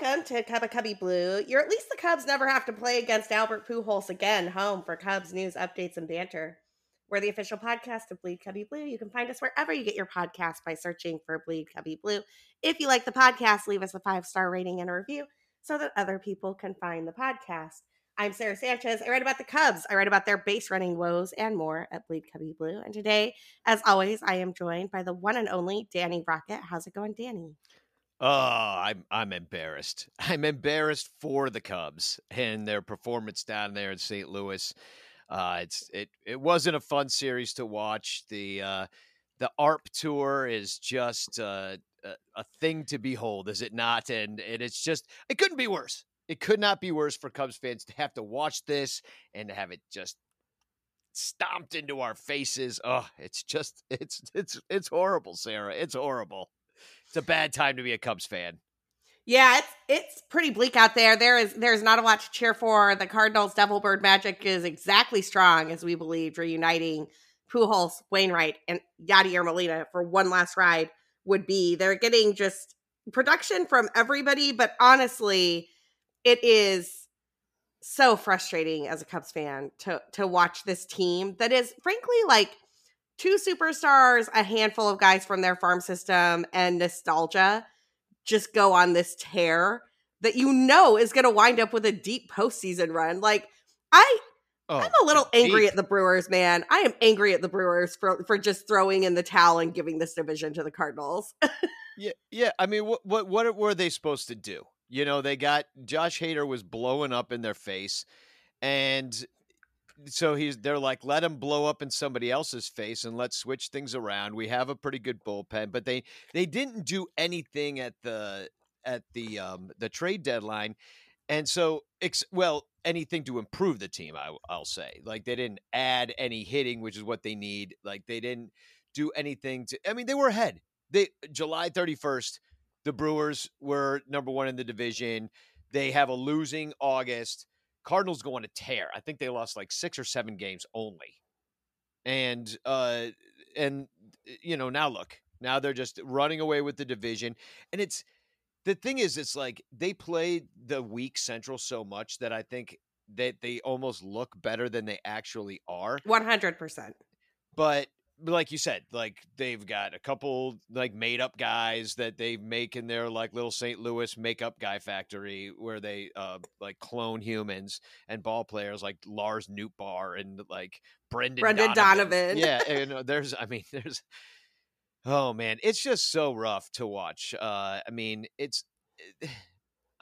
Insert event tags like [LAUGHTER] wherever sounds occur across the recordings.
welcome to of Cubby Blue. You're at least the Cubs never have to play against Albert Pujols again, home for Cubs news, updates, and banter. We're the official podcast of Bleed Cubby Blue. You can find us wherever you get your podcast by searching for Bleed Cubby Blue. If you like the podcast, leave us a five star rating and a review so that other people can find the podcast. I'm Sara Sanchez. I write about the Cubs. I write about their base running woes and more at Bleed Cubby Blue. And today, as always, I am joined by the one and only Danny Rockett. How's it going, Danny? Oh, I'm I'm embarrassed. [LAUGHS] I'm embarrassed for the Cubs and their performance down there in St. Louis. Uh, it's it it wasn't a fun series to watch. The uh, the ARP tour is just uh, a, a thing to behold, is it not? And and it's just it couldn't be worse. It could not be worse for Cubs fans to have to watch this and to have it just stomped into our faces. Oh, it's just it's it's it's horrible, Sara. It's horrible it's a bad time to be a Cubs fan. Yeah, it's it's pretty bleak out there. There is there's not a lot to cheer for. The Cardinals' Devil Bird magic is exactly strong as we believed, reuniting Pujols, Wainwright, and Yadier Molina for one last ride would be. They're getting just production from everybody, but honestly, it is so frustrating as a Cubs fan to to watch this team that is frankly like two superstars, a handful of guys from their farm system, and nostalgia just go on this tear that you know is going to wind up with a deep postseason run. Like I, oh, I'm a little angry deep. at the Brewers, man. I am angry at the Brewers for for just throwing in the towel and giving this division to the Cardinals. [LAUGHS] yeah, yeah. I mean, what what what were they supposed to do? You know, they got Josh Hader was blowing up in their face, and so he's they're like let him blow up in somebody else's face and let's switch things around. We have a pretty good bullpen, but they they didn't do anything at the at the um the trade deadline. And so ex- well, anything to improve the team, I, I'll say. Like they didn't add any hitting, which is what they need. Like they didn't do anything to I mean, they were ahead. They July 31st, the Brewers were number 1 in the division. They have a losing August Cardinals go on a tear. I think they lost like six or seven games only. And uh and you know, now look, now they're just running away with the division. And it's the thing is, it's like they play the weak central so much that I think that they almost look better than they actually are. One hundred percent. But like you said, like they've got a couple like made up guys that they make in their like little St. Louis makeup guy factory where they uh like clone humans and ball players like Lars Nootbaar and like Brendan Brendan Donovan. Donovan. yeah, [LAUGHS] and uh, there's I mean there's oh man, it's just so rough to watch. Uh I mean, it's it,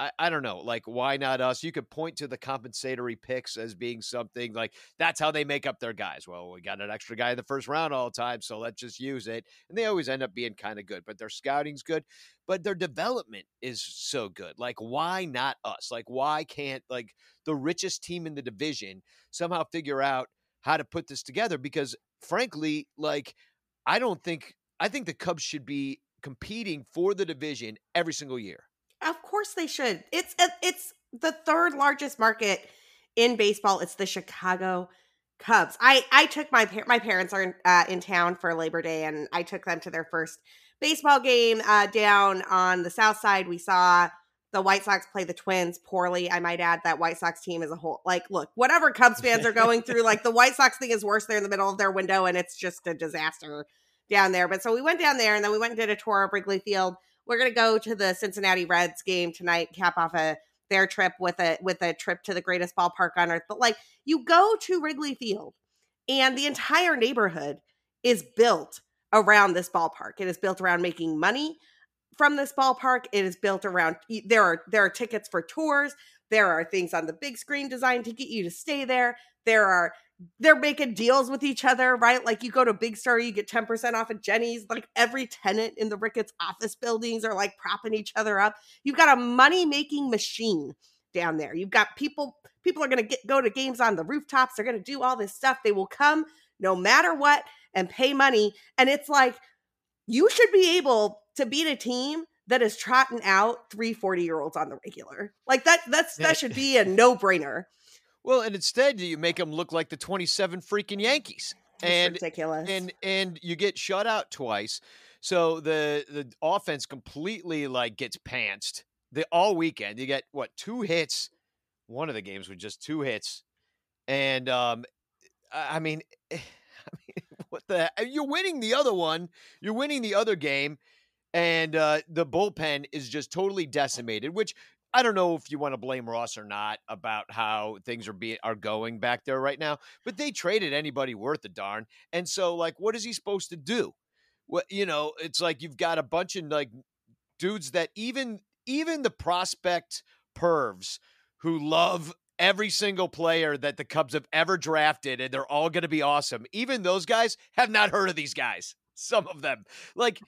I, I don't know, like why not us? You could point to the compensatory picks as being something like that's how they make up their guys. Well, we got an extra guy in the first round all the time, so let's just use it. And they always end up being kind of good, but their scouting's good, but their development is so good. Like, why not us? Like, why can't like the richest team in the division somehow figure out how to put this together? Because frankly, like I don't think I think the Cubs should be competing for the division every single year. Of course they should. It's it's the third largest market in baseball. It's the Chicago Cubs. I I took my my parents are in, uh, in town for Labor Day, and I took them to their first baseball game uh, down on the South Side. We saw the White Sox play the Twins poorly. I might add that White Sox team as a whole. Like, look, whatever Cubs fans are going through, like the White Sox thing is worse. They're in the middle of their window, and it's just a disaster down there. But so we went down there, and then we went and did a tour of Wrigley Field we're gonna go to the Cincinnati Reds game tonight, cap off a their trip with a with a trip to the greatest ballpark on earth. But like you go to Wrigley Field and the entire neighborhood is built around this ballpark. It is built around making money from this ballpark. It is built around there are there are tickets for tours. There are things on the big screen designed to get you to stay there. There are they're making deals with each other, right? Like you go to Big Star, you get 10% off at Jenny's. Like every tenant in the Ricketts office buildings are like propping each other up. You've got a money making machine down there. You've got people, people are going to get go to games on the rooftops. They're going to do all this stuff. They will come no matter what and pay money. And it's like, you should be able to beat a team that is trotting out three 40 year olds on the regular. Like that, that's, that should be a no brainer. Well, and instead you make them look like the 27 freaking Yankees. It's and ridiculous. And and you get shut out twice. So the the offense completely like gets pantsed the all weekend. You get what two hits. One of the games with just two hits, and um, I mean, I mean, [SIGHS] [LAUGHS] what the? You're winning the other one. You're winning the other game, and uh, the bullpen is just totally decimated. Which I don't know if you want to blame Ross or not about how things are being are going back there right now, but they traded anybody worth a darn. And so like what is he supposed to do? Well, you know, it's like you've got a bunch of like dudes that even even the prospect pervs who love every single player that the Cubs have ever drafted and they're all going to be awesome. Even those guys have not heard of these guys. [LAUGHS] Some of them. Like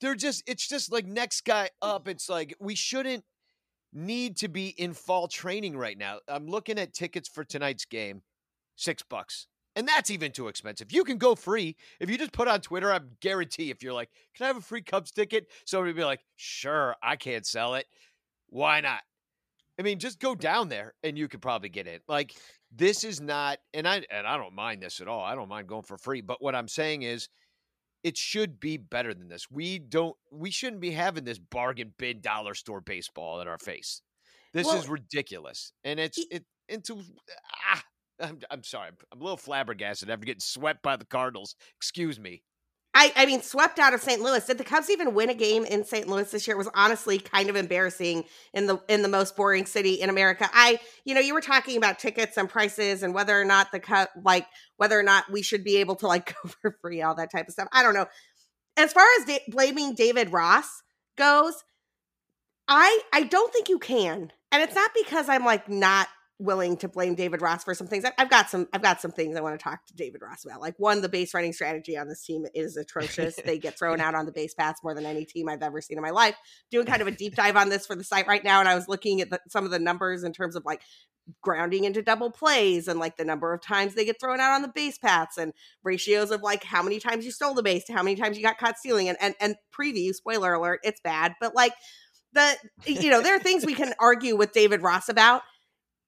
they're just it's just like next guy up. It's like we shouldn't need to be in fall training right now. I'm looking at tickets for tonight's game, six bucks. And that's even too expensive. You can go free. If you just put on Twitter, I guarantee if you're like, can I have a free Cubs ticket? Somebody be like, sure, I can't sell it. Why not? I mean, just go down there and you could probably get in. Like, this is not, and I and I don't mind this at all. I don't mind going for free. But what I'm saying is it should be better than this. We don't we shouldn't be having this bargain bin dollar store baseball in our face. This well, is ridiculous. And it's it into ah, I'm, I'm sorry. I'm a little flabbergasted after getting swept by the Cardinals. Excuse me. I, I mean, swept out of St. Louis. Did the Cubs even win a game in St. Louis this year? It was honestly kind of embarrassing in the in the most boring city in America. I, you know, you were talking about tickets and prices and whether or not the cut, like whether or not we should be able to like [LAUGHS] go for free, all that type of stuff. I don't know. As far as da- blaming David Ross goes, I I don't think you can, and it's not because I'm like not willing to blame David Ross for some things. I've got some I've got some things I want to talk to David Ross about. Like one, the base running strategy on this team is atrocious. they get thrown [LAUGHS] out on the base paths more than any team I've ever seen in my life. Doing kind of a deep dive on this for the site right now, and I was looking at the, some of the numbers in terms of like grounding into double plays and like the number of times they get thrown out on the base paths and ratios of like how many times you stole the base to how many times you got caught stealing and and, and preview spoiler alert it's bad but like the you know there are things we can argue with David Ross about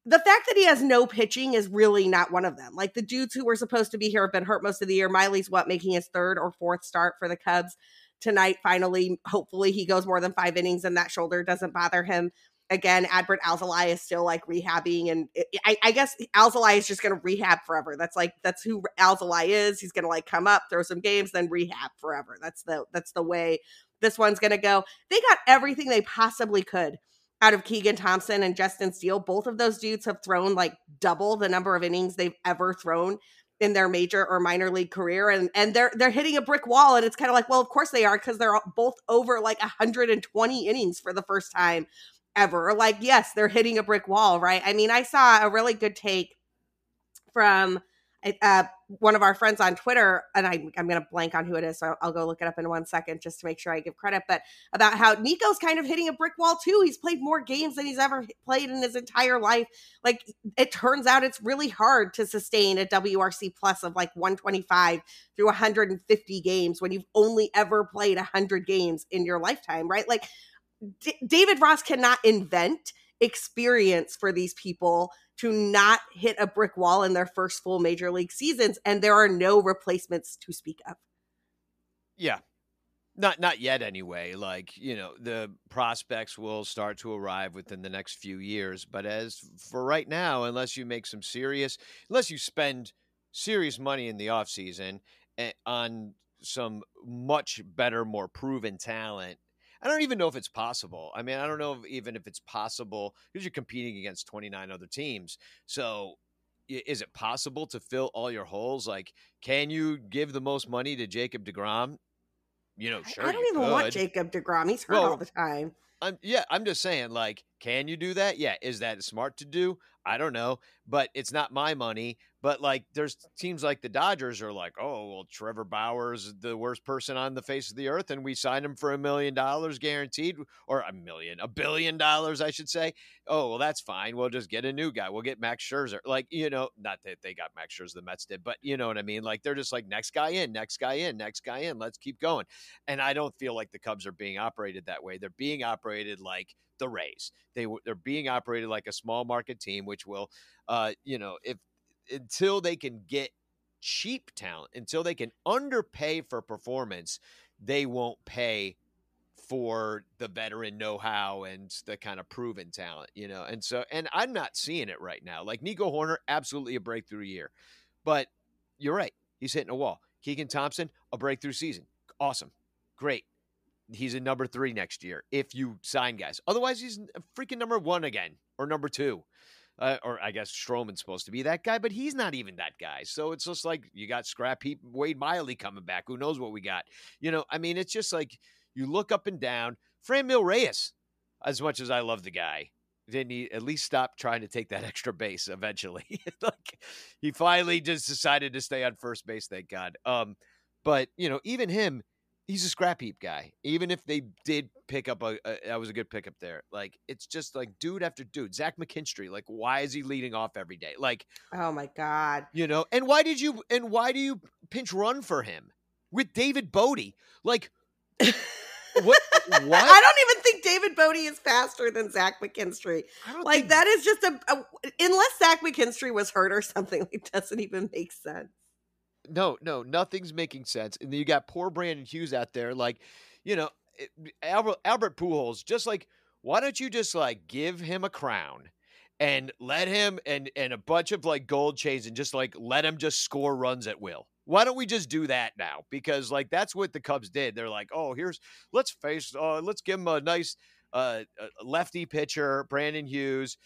the fact that he has no pitching is really not one of them. Like the dudes who were supposed to be here have been hurt most of the year. Miley's what making his third or fourth start for the Cubs tonight. Finally, hopefully he goes more than five innings and that shoulder doesn't bother him. Again, Adbert Alzolay is still like rehabbing, and it, I, I, guess Alzolay is just going to rehab forever. That's like that's who Alzolay is. He's going to like come up, throw some games, then rehab forever. That's the that's the way this one's going to go. They got everything they possibly could out of Keegan Thompson and Justin Steele. Both of those dudes have thrown like double the number of innings they've ever thrown in their major or minor league career and and they're they're hitting a brick wall and it's kind of like well of course they are because they're both over like 120 innings for the first time ever like yes they're hitting a brick wall right i mean i saw a really good take from uh, one of our friends on Twitter, and I, am going to blank on who it is, so I'll, I'll, go look it up in one second just to make sure I give credit. But about how Nico's kind of hitting a brick wall too. He's played more games than he's ever played in his entire life. Like it turns out, it's really hard to sustain a WRC plus of like 125 through 150 games when you've only ever played 100 games in your lifetime, right? Like D- David Ross cannot invent experience for these people to not hit a brick wall in their first full major league seasons and there are no replacements to speak of. Yeah. Not not yet anyway. Like, you know, the prospects will start to arrive within the next few years, but as for right now, unless you make some serious unless you spend serious money in the offseason eh, on some much better, more proven talent I don't even know if it's possible. I mean, I don't know if, even if it's possible because you're competing against 29 other teams. So is it possible to fill all your holes? Like, can you give the most money to Jacob DeGrom? You know, sure. I don't even could. want Jacob DeGrom. He's hurt well, all the time. I'm, yeah, I'm just saying, like, can you do that? Yeah. Is that smart to do? I don't know, but it's not my money. But like, there's teams like the Dodgers are like, oh, well, Trevor Bauer's the worst person on the face of the earth, and we signed him for a million dollars guaranteed, or a million, a billion dollars, I should say. Oh, well, that's fine. We'll just get a new guy. We'll get Max Scherzer. Like, you know, not that they got Max Scherzer, the Mets did, but you know what I mean? Like, they're just like, next guy in, next guy in, next guy in. Let's keep going. And I don't feel like the Cubs are being operated that way. They're being operated like the Rays. They they're being operated like a small market team, which will, uh, you know, if until they can get cheap talent, until they can underpay for performance, they won't pay for the veteran know-how and the kind of proven talent, you know. And so and I'm not seeing it right now. Like Nico Hoerner, absolutely a breakthrough year. But you're right. He's hitting a wall. Keegan Thompson, a breakthrough season. Awesome. Great. He's a number three next year if you sign guys. Otherwise, he's a freaking number one again or number two. Uh, or I guess Stroman's supposed to be that guy, but he's not even that guy. So it's just like you got Scrap Heap, Wade Miley coming back. Who knows what we got? You know, I mean, it's just like you look up and down. Franmil Reyes, as much as I love the guy, didn't he at least stop trying to take that [LAUGHS] extra base eventually? [LAUGHS] like he finally just decided to stay on first base, thank God. Um, but you know, even him, he's a scrap heap guy. Even if they did pick up a, a that was a good pickup there. Like it's just like dude after dude. Zach McKinstry, like why is he leading off every day? Like oh my god, you know. And why did you and why do you pinch run for him with David Bote? Like. what? [LAUGHS] What? I don't even think David Bote is faster than Zach McKinstry. Like think... that is just a, a, unless Zach McKinstry was hurt or something. It doesn't even make sense. No, no, nothing's making sense. And then you got poor Brandon Hughes out there, like you know, Albert Albert Pujols. Just like, why don't you just like give him a crown? And let him and and a bunch of like gold chains and just like let him just score runs at will. Why don't we just do that now? Because like that's what the Cubs did. They're like, oh, here's let's face, uh, let's give him a nice uh, lefty pitcher, Brandon Hughes.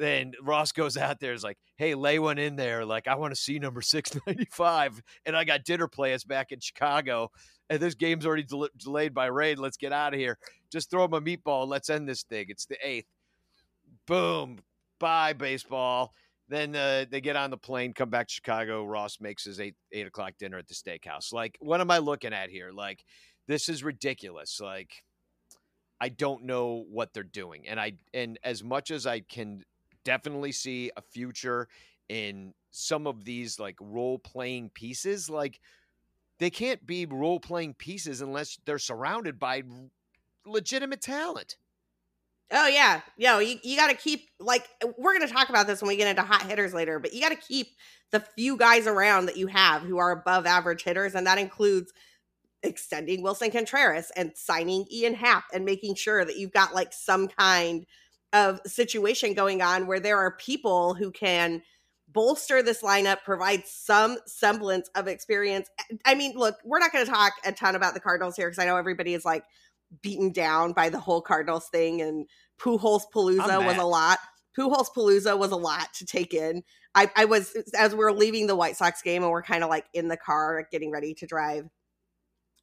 Then Ross goes out there is like, hey, lay one in there. Like I want to see number [LAUGHS] six ninety five, and I got dinner plans back in Chicago, and this game's already del- delayed by rain. Let's get out of here. Just throw him a meatball. Let's end this thing. It's the eighth. Boom. Bye baseball. Then uh, they get on the plane, come back to Chicago. Ross makes his eight eight o'clock dinner at the steakhouse. Like, what am I looking at here? Like, this is ridiculous. Like, I don't know what they're doing, and I and as much as I can definitely see a future in some of these like role playing pieces, like they can't be role playing pieces unless they're surrounded by legitimate talent. Oh yeah, yo, you, you got to keep like we're gonna talk about this when we get into hot hitters later, but you got to keep the few guys around that you have who are above average hitters, and that includes extending Willson Contreras and signing Ian Happ and making sure that you've got like some kind of situation going on where there are people who can bolster this lineup, provide some semblance of experience. I mean, look, we're not going to talk a ton about the Cardinals here because I know everybody is like beaten down by the whole Cardinals thing, and Pujols Palooza was a lot. Pujols Palooza was a lot to take in. I, I was as we were leaving the White Sox game, and we're kind of like in the car getting ready to drive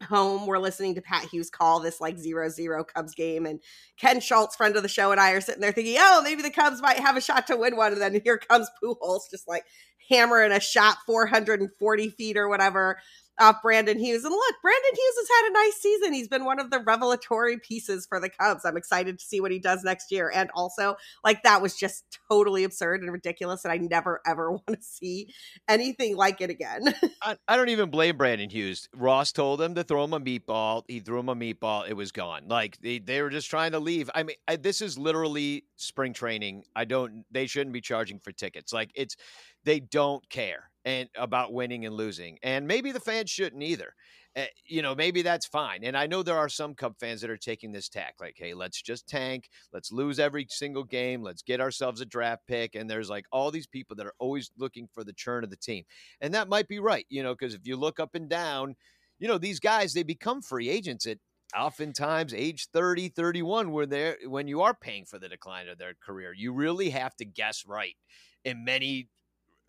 home. We're listening to Pat Hughes call this like zero zero Cubs game, and Ken Schultz, friend of the show, and I are sitting there thinking, oh, maybe the Cubs might have a shot to win one. And then here comes Pujols, just like hammering a shot 440 feet or whatever off Brandon Hughes. And look, Brandon Hughes has had a nice season. He's been one of the revelatory pieces for the Cubs. I'm excited to see what he does next year. And also, like, that was just totally absurd and ridiculous. And I never, ever [LAUGHS] want to see anything like it again. [LAUGHS] I, I, don't even blame Brandon Hughes. Ross told him to throw him a meatball. He threw him a meatball. It was gone. Like, they, they were just trying to leave. I mean, I, this is literally spring training. I don't, they shouldn't be charging for tickets. Like, it's, they don't care and about winning and losing. And maybe the fans shouldn't either. Uh, you know, maybe that's fine. And I know there are some Cub fans that are taking this tack, like, hey, let's just tank, let's lose every single game, let's get ourselves a draft pick. And there's like all these people that are always looking for the churn of the team. And that might be right, you know, because if you look up and down, you know, these guys, they become free agents at oftentimes age 30 31 where they're when you are paying for the decline of their career you really have to guess right in many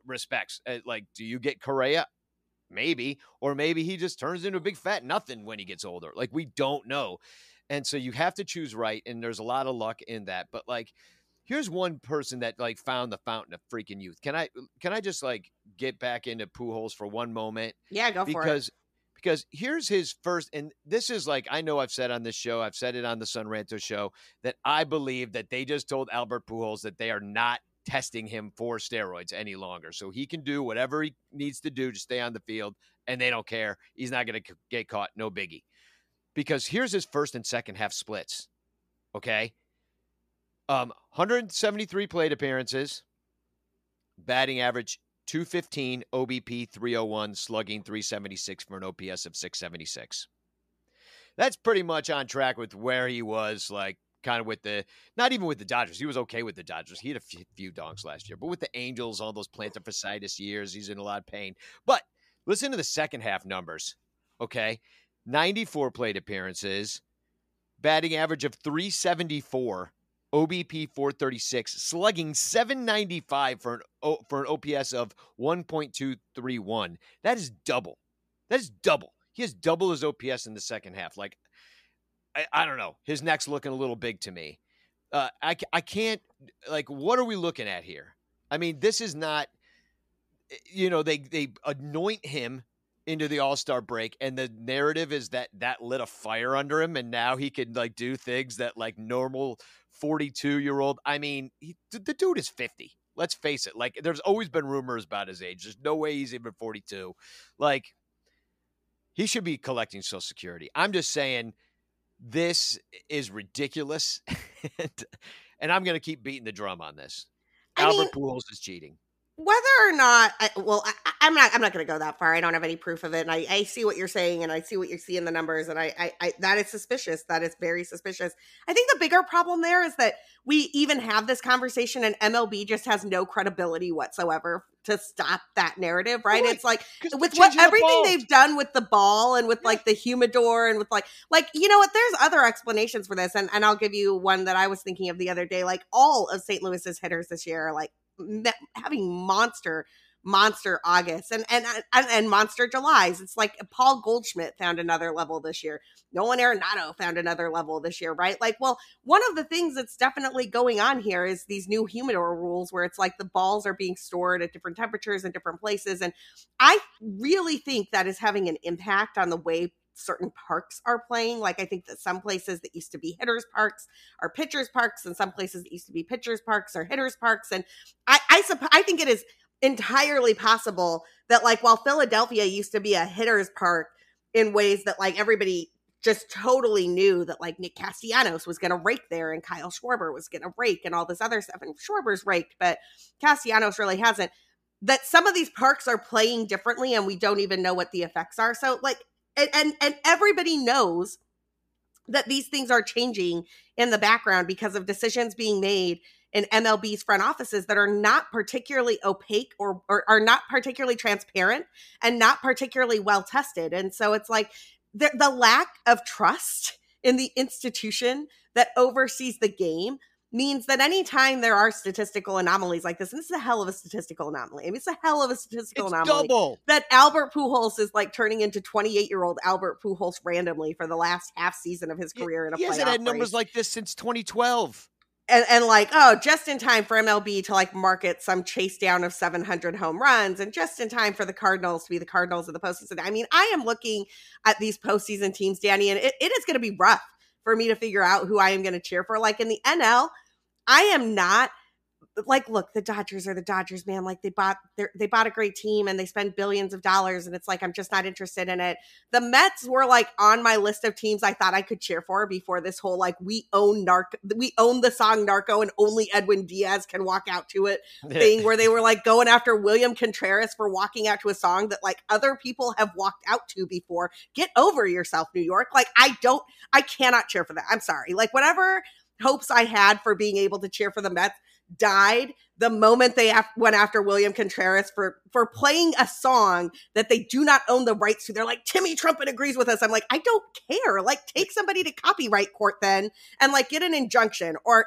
respects. Uh, like, do you get Correa? Maybe, or maybe he just turns into a big fat nothing when he gets older. Like, we don't know. And so you have to choose right. And there's a lot of luck in that. But like, here's one person that like found the fountain of freaking youth. Can I can I just like get back into Pujols for one moment? Yeah, go for because, it. Because here's his first, and this is like I know I've said on this show, I've said it on the Son Ranto show that I believe that they just told Albert Pujols that they are not testing him for steroids any longer. So he can do whatever he needs to do to stay on the field, and they don't care. He's not going to get caught. No biggie. Because here's his first and second half splits. Okay. Um, 173 plate appearances, batting average 215, OBP 301, slugging 376 for an OPS of 676. that's pretty much on track with where he was like kind of with the not even with the Dodgers. He was okay with the Dodgers. He had a few, few donks last year, but with the Angels, all those plantar fasciitis years, he's in a lot of pain. But listen to the second half numbers. Okay, 94 plate appearances, batting average of 374, OBP 436, slugging 795 for an for an OPS of 1.231. That is double. That is double. He has double his OPS in the second half. Like I, I don't know. His neck's looking a little big to me. Uh, I, I can't, like, what are we looking at here? I mean, this is not, eh, you know, they, they anoint him into the All Star break, and the narrative is that that lit a fire under him, and now he can, like, do things that, like, normal 42 year old. I mean, he, the dude is 50. Let's face it. Like, there's always been rumors about his age. There's no way he's even 42. Like, he should be collecting Social Security. I'm just saying this is ridiculous. [LAUGHS] and, and, I'm going to keep beating the drum on this. I Albert mean, Pujols is cheating. Whether or not, I, well, I, am not. I'm not going to go that far. I don't have any proof of it, and I, I, see what you're saying, and I see what you see in the numbers, and I, I, I, that is suspicious. That is very suspicious. I think the bigger problem there is that we even have this conversation, and MLB just has no credibility whatsoever to stop that narrative, right? right. It's like with what everything they've done with the ball and with yeah. like the humidor and with like like you know what? There's other explanations for this, and and I'll give you one that I was thinking of the other day. Like all of St. Louis's hitters this year are like having monster monster August and and and, and monster Julys. It's like Paul Goldschmidt found another level this year. Nolan Arenado found another level this year, right? Like, well, one of the things that's definitely going on here is these new humidor rules where it's like the balls are being stored at different temperatures in different places. And I really think that is having an impact on the way certain parks are playing. Like I think that some places that used to be hitters parks are pitchers parks, and some places that used to be pitchers parks are hitters parks. And I I, supp- I think it is entirely possible that like while Philadelphia used to be a hitters park in ways that like everybody just totally knew that like Nick Castellanos was going to rake there and Kyle Schwarber was going to rake and all this other stuff. And Schwarber's raked, but Castellanos really hasn't. That some of these parks are playing differently and we don't even know what the effects are. So like and, and and everybody knows that these things are changing in the background because of decisions being made in MLB's front offices that are not particularly opaque or, or are not particularly transparent and not particularly well tested. And so it's like the, the lack of trust in the institution that oversees the game means that anytime there are statistical anomalies like this, and this is a hell of a statistical anomaly. I mean, it's a hell of a statistical it's anomaly. Double. That Albert Pujols is like turning into 28 year old Albert Pujols randomly for the last half season of his career in a he hasn't had numbers like this since 2012. And, and like, oh, just in time for MLB to like market some chase down of 700 home runs, and just in time for the Cardinals to be the Cardinals of the postseason. I mean, I am looking at these postseason teams, Danny, and it, it is going to be rough for me to figure out who I am going to cheer for. Like in the NL, I am not like look the dodgers are the dodgers man. Like they bought they bought a great team and they spend billions of dollars and it's like i'm just not interested in it. The mets were like on my list of teams i thought i could cheer for before this whole like we own narco we own the song narco and only edwin diaz can walk out to it [LAUGHS] thing where they were like going after william contreras for walking out to a song that like other people have walked out to before. Get over yourself new york. Like i don't i cannot cheer for that. I'm sorry. Like whatever hopes i had for being able to cheer for the mets died the moment they went after William Contreras for for playing a song that they do not own the rights to. They're like Timmy Trumpet agrees with us. I'm like, I don't care. Like, take somebody to copyright court then, and like get an injunction or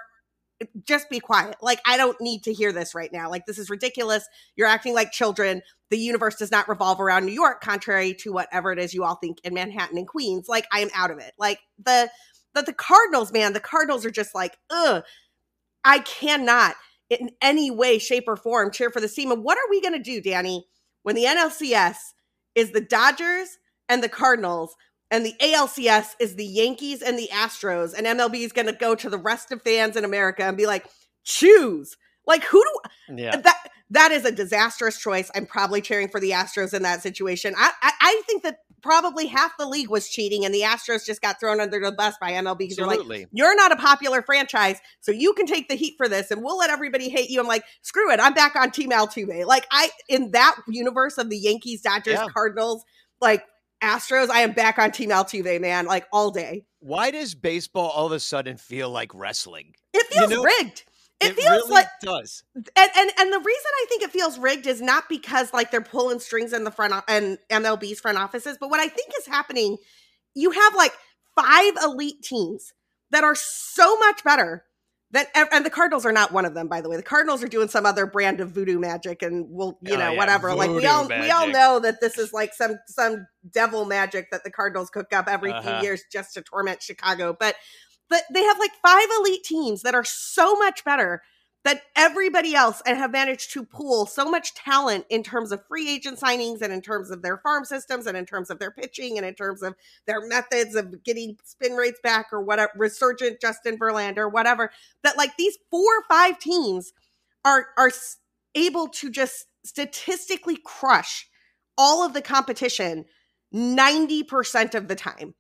just be quiet. Like, I don't need to hear this right now. Like, this is ridiculous. You're acting like children. The universe does not revolve around New York, contrary to whatever it is you all think in Manhattan and Queens. Like, I am out of it. Like the the, the Cardinals, man, the Cardinals are just like, ugh I cannot in any way, shape, or form cheer for the team. And what are we going to do, Danny, when the NLCS is the Dodgers and the Cardinals, and the ALCS is the Yankees and the Astros, and MLB is going to go to the rest of fans in America and be like, choose. Like who do yeah. that that is a disastrous choice. I'm probably cheering for the Astros in that situation. I, I, I think that probably half the league was cheating, and the Astros just got thrown under the bus by MLB because they're like, "You're not a popular franchise, so you can take the heat for this, and we'll let everybody hate you." I'm like, "Screw it, I'm back on Team Altuve." Like I in that universe of the Yankees, Dodgers, yeah. Cardinals, like Astros, I am back on Team Altuve, man, like all day. Why does baseball all of a sudden feel like wrestling? It feels you know, rigged. It, it feels really like does. And, and and the reason I think it feels rigged is not because like they're pulling strings in the front and MLB's front offices, but what I think is happening, you have like five elite teams that are so much better that and the Cardinals are not one of them, by the way. The Cardinals are doing some other brand of voodoo magic, and we'll, you oh, know, yeah. whatever. Voodoo like we all magic. we all know that this is like some some devil magic that the Cardinals cook up every uh-huh. few years just to torment Chicago. But but they have like five elite teams that are so much better than everybody else and have managed to pool so much talent in terms of free agent signings and in terms of their farm systems and in terms of their pitching and in terms of their methods of getting spin rates back or whatever resurgent Justin Verlander whatever that like these four or five teams are are able to just statistically crush all of the competition 90% of the time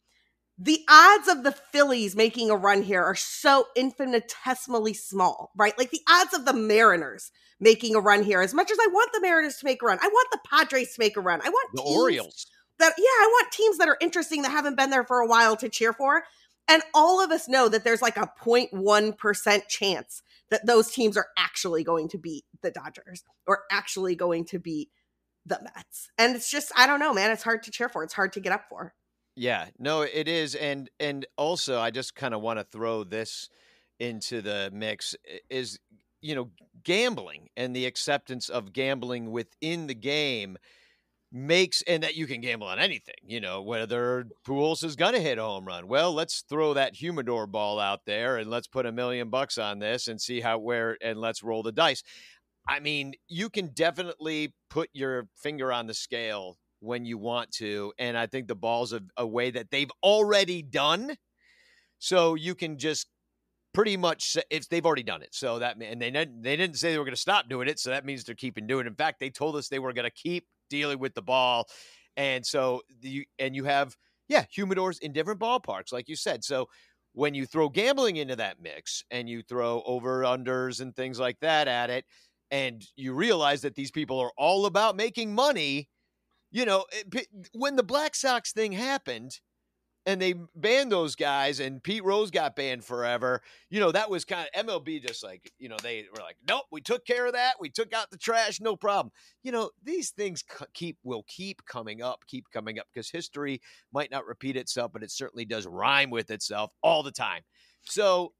the odds of the Phillies making a run here are so infinitesimally small, right? Like the odds of the Mariners making a run here, as much as I want the Mariners to make a run, I want the Padres to make a run. I want the Orioles. That yeah, I want teams that are interesting that haven't been there for a while to cheer for. And all of us know that there's like a 0.1% chance that those teams are actually going to beat the Dodgers or actually going to beat the Mets. And it's just, I don't know, man. It's hard to cheer for. It's hard to get up for. Yeah, no, it is, and and also I just kind of want to throw this into the mix is you know gambling and the acceptance of gambling within the game makes and that you can gamble on anything you know whether Pujols is gonna hit a home run. Well let's throw that humidor ball out there and let's put a million bucks on this and see how where and let's roll the dice. I mean you can definitely put your finger on the scale when you want to. And I think the ball's a, a way that they've already done. So you can just pretty much if they've already done it. So that and they they didn't say they were going to stop doing it. So that means they're keeping doing it. In fact, they told us they were going to keep dealing with the ball. And so you and you have yeah humidors in different ballparks, like you said. So when you throw gambling into that mix and you throw over unders and things like that at it, and you realize that these people are all about making money you know, eh, it, when the Black Sox thing happened and they banned those guys and Pete Rose got banned forever, you know, that was kind of MLB just like, you know, they were like, nope, we took care of that. We took out the trash, no problem. You know, these things keep will keep coming up, keep coming up because history might not repeat itself, but it certainly does rhyme with itself all the time. So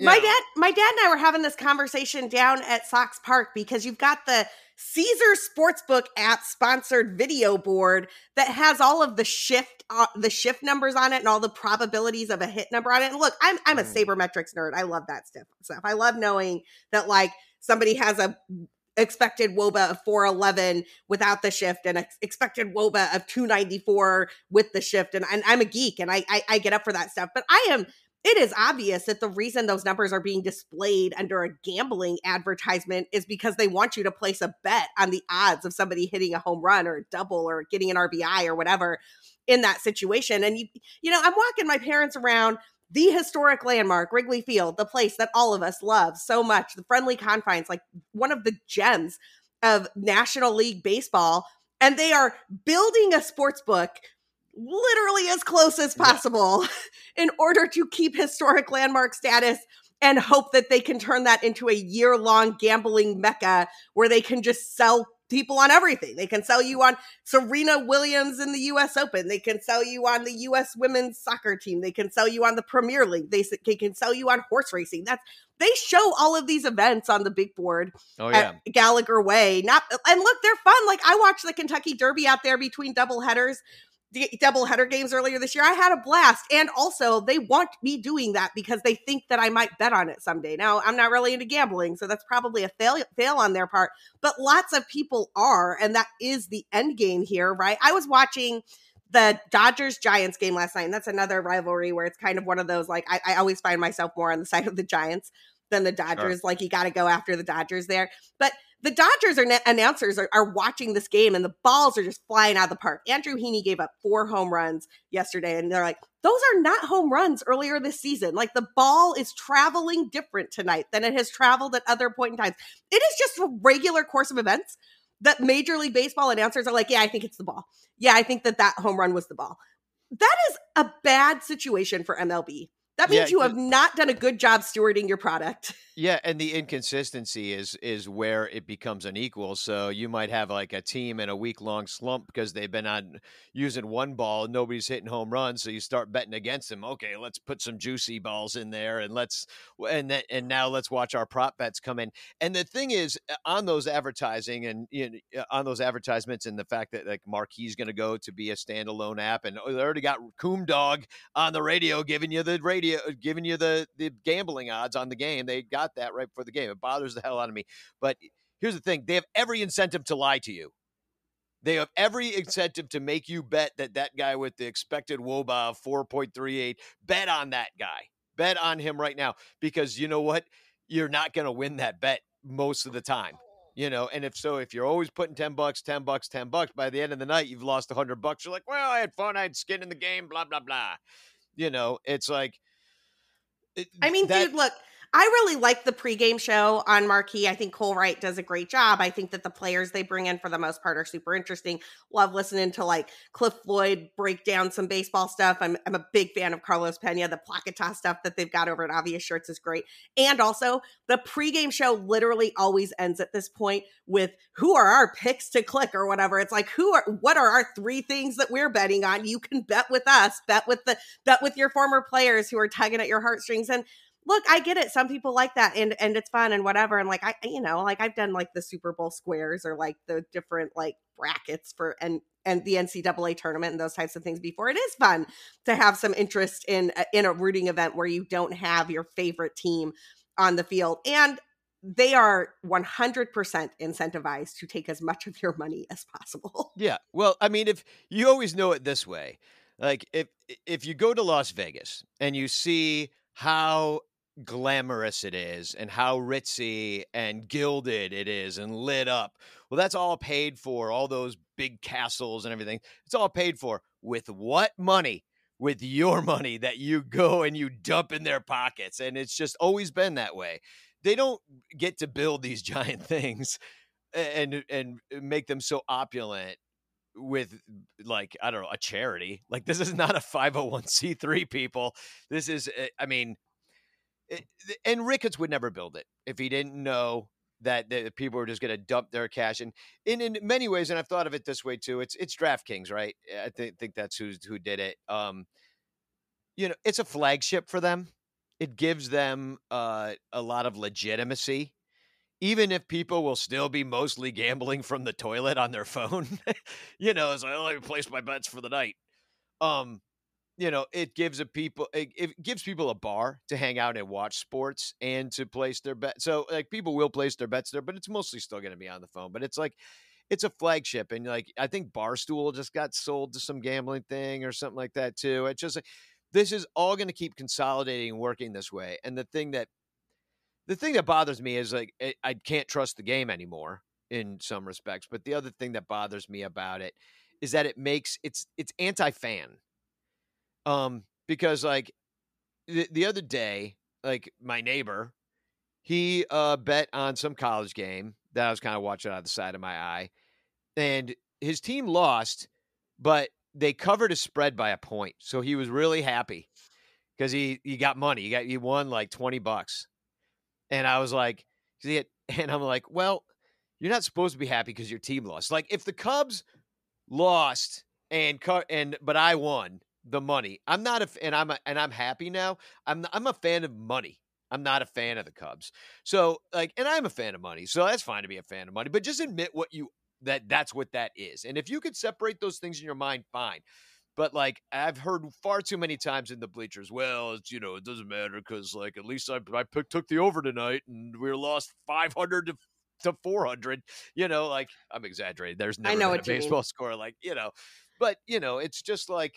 my dad my dad and I were having this conversation down at Sox Park because you've got the Caesar Sportsbook app sponsored video board that has all of the shift uh, the shift numbers on it and all the probabilities of a hit number on it. And look, I'm I'm a mm. sabermetrics nerd. I love that stuff. Stuff. I love knowing that like somebody has a expected woba of 411 without the shift and a expected woba of 294 with the shift and, and i'm a geek and I, I i get up for that stuff but i am it is obvious that the reason those numbers are being displayed under a gambling advertisement is because they want you to place a bet on the odds of somebody hitting a home run or a double or getting an RBI or whatever in that situation. And you, you know, I'm walking my parents around the historic landmark, Wrigley Field, the place that all of us love so much, the friendly confines, like one of the gems of National League baseball. And they are building a sports book literally as close as possible yeah. [LAUGHS] in order to keep historic landmark status and hope that they can turn that into a year long gambling mecca where they can just sell people on everything. They can sell you on Serena Williams in the US Open. They can sell you on the US women's soccer team. They can sell you on the Premier League. They, they can sell you on horse racing. That's they show all of these events on the big board oh, yeah. at Gallagher Way. Not and look, they're fun. Like I watched the Kentucky Derby out there between double headers double header games earlier this year. I had a blast. And also, they want me doing that because they think that I might bet on it someday. Now, I'm not really into gambling, so that's probably a fail fail on their part, but lots of people are, and that is the end game here, right? I was watching the Dodgers Giants game last night, and that's another rivalry where it's kind of one of those like I, I always find myself more on the [LAUGHS] side of the Giants than the Dodgers. Sure. Like you got to go after the Dodgers there. But the Dodgers are announcers are, are, watching this game and the balls are just flying out of the park. Andrew Heaney gave up four home runs yesterday, and they're like, those are not home runs earlier this season. Like the ball is traveling different tonight than it has traveled at other point in times. It is just a regular course of events that Major League Baseball announcers are like, yeah, I think it's the ball. Yeah, I think that that home run was the ball. That is a bad situation for MLB. That means Yeah, you have not done a good job stewarding your product. [LAUGHS] Yeah, and the inconsistency is is where it becomes unequal. So you might have like a team in a week long slump because they've been on using one ball and nobody's hitting home runs. So you start betting against them. Okay, let's put some juicy balls in there and let's and then and now let's watch our prop bets come in. And the thing is, uh, on those advertising and you know, uh, on those advertisements and the fact that like Marquee's going to go to be a standalone app and oh, they already got Coom Dog on the radio giving you the radio Uh, giving you the the gambling odds on the game. They got that right before the game. It bothers the hell out of me. But here's the thing: they have every incentive to lie to you. They have every incentive to make you bet that that guy with the expected WOBA of 4.38 bet on that guy. Bet on him right now because you know what? You're not going to win that bet most of the time. You know, and if so, if you're always putting 10 bucks, 10 bucks, 10 bucks, by the end of the night, you've lost 100 bucks. You're like, well, I had fun. I had skin in the game, blah, blah, blah. You know, it's like, it- I mean, that- dude, look, I really like the pregame show on Marquee. I think Cole Wright does a great job. I think that the players they bring in for the most part are super interesting. Love listening to like Cliff Floyd break down some baseball stuff. I'm, I'm a big fan of Carlos Pena. The Placata stuff that they've got over at Obvious Shirts is great. And also, the pregame show literally always ends at this point with who are our picks to click or whatever. It's like who are what are our three things that we're betting on? You can bet with us, bet with the bet with your former players who are tugging at your heartstrings. And look, I get it. Some people like that and and it's fun and whatever. And like I you know, like I've done like the Super Bowl squares or like the different like brackets for and and the NCAA tournament and those types of things before. It is fun to have some interest in uh, in a rooting event where you don't have your favorite team on the field. And they are 100% incentivized to take as much of your money as possible. [LAUGHS] Yeah. Well, I mean, if you always know it this way, like if if you go to Las Vegas and you see how glamorous it is and how ritzy and gilded it is and lit up, well, that's all paid for. All those big castles and everything, it's all paid for with what money? With your [LAUGHS] money that you go and you dump in their pockets, and it's just always been that way. They don't get to build these [LAUGHS] giant things and and make them so opulent with like I don't know a charity. Like this is not a 501c3 people. This is uh, I mean it, and Ricketts would never build it if he didn't know that the people were just going to dump their cash and in in many ways and I've thought of it this way too. It's it's DraftKings, right? I think think that's who who did it. Um you know, it's a flagship for them. It gives them uh, a lot of legitimacy even if people will still be mostly gambling from the toilet on their [LAUGHS] phone, you know, it's like, oh, let me place my bets for the night. Um, you know, it gives a people it, it gives people a bar to hang out and watch sports and to place their bet. So like people will place their bets there, but it's mostly still going to be on the phone. But it's like it's a flagship, and like I think Barstool just got sold to some gambling thing or something like that too. It's just like this is all going to keep consolidating and working this way. And the thing that the thing that bothers me is like I can't trust the game anymore in some respects. But the other thing that bothers me about it is that it makes it's it's anti-fan. Um, because like the, the other day, like my neighbor, he uh bet on some college game that I was kind of watching out of the side of my eye, and his team lost, but they covered his spread by a point, so he was really happy because he he got money. He got he won like twenty bucks. And I was like, see it, [LAUGHS] and I'm like, well, you're not supposed to be happy because your team lost. Like if the Cubs lost and cut and but I won the money. I'm not a and I'm a, and I'm happy now. I'm I'm a fan of money. I'm not a fan of the Cubs. So like, and I'm a fan of money. So that's fine to be a fan of money. But just admit what you that that's what that is. And if you could separate those things in your mind, fine. But like I've heard far too many times in the bleachers, well, it's you know it doesn't matter because like at least I I pick, took the over tonight and we lost five hundred to to four hundred. You know, like I'm exaggerating. There's never know been a you mean. baseball [LAUGHS] score like you know, but you know it's just like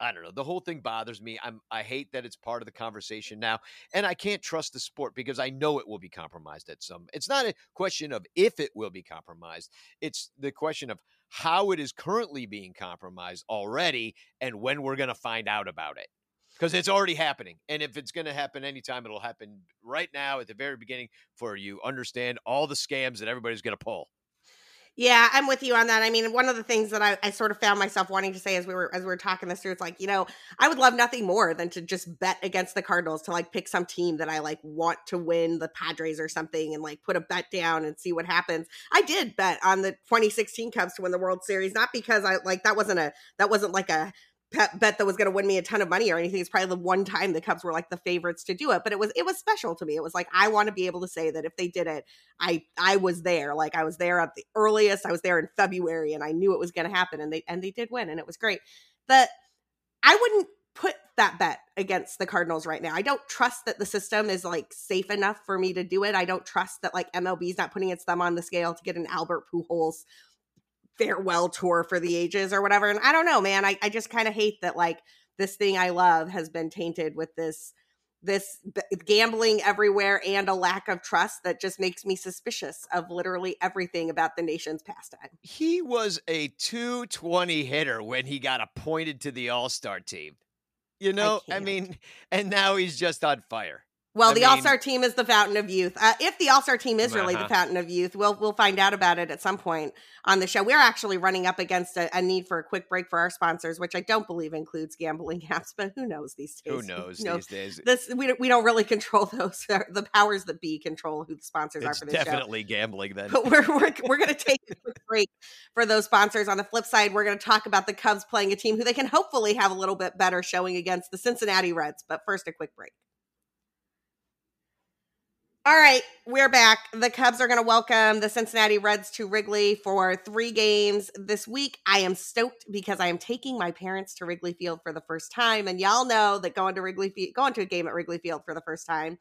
I don't know. The whole thing bothers me. I'm I hate that it's part of the conversation now, and I can't trust the sport because I know it will be compromised at some. It's not a question of if it will be compromised. It's the question of how it is currently being compromised already, and when we're going to find out about it. Because it's already happening, and if it's going to happen anytime, it'll happen right now at the very beginning for you understand all the scams that everybody's going to pull. Yeah, I'm with you on that. I mean, one of the things that I, I sort of found myself wanting to say as we were as we were talking this through, it's like, you know, I would love nothing more than to just bet against the Cardinals to like pick some team that I like want to win the Padres or something and like put a bet down and see what happens. I did bet on the 2016 Cubs to win the World Series, not because I like that wasn't a that wasn't like a bet that was going to win me a ton of money or anything. It's probably the one time the Cubs were like the favorites to do it, but it was it was special to me. It was like I want to be able to say that if they did it, I I was there. Like I was there at the earliest. I was there in February, and I knew it was going to happen, and they and they did win, and it was great. But I wouldn't put that bet against the Cardinals right now. I don't trust that the system is like safe enough for me to do it. I don't trust that like MLB is not putting its thumb on the scale to get an Albert Pujols farewell tour for the ages or whatever. And I don't know, man. I, I just kind of hate that like this thing I love has been tainted with this this gambling everywhere and a lack of trust that just makes me suspicious of literally everything about the nation's pastime. He was a 220 hitter when he got appointed to the All-Star team. You know, I, I mean, and now he's just on fire. Well, I the All Star team is the fountain of youth. Uh, if the All Star team is really uh-huh. the fountain of youth, we'll we'll find out about it at some point on the show. We're actually running up against a, a need for a quick break for our sponsors, which I don't believe includes gambling [LAUGHS] apps, but who knows these days? Who knows, who knows? these days? This we don't, we don't really control [LAUGHS] those. The powers that be control who the sponsors it's are for this definitely show. Definitely gambling. Then, but we're we're, we're going [LAUGHS] to take a quick break for those sponsors. On the flip side, we're going to talk about the Cubs playing a team who they can hopefully have a little bit better showing against the Cincinnati Reds. But first, a quick break. All right, we're back. The Cubs are going to welcome the Cincinnati Reds to Wrigley for three games this week. I am stoked because I am taking my parents to Wrigley Field for the first time, and y'all know that going to Wrigley Field, going to a game at Wrigley Field for the first time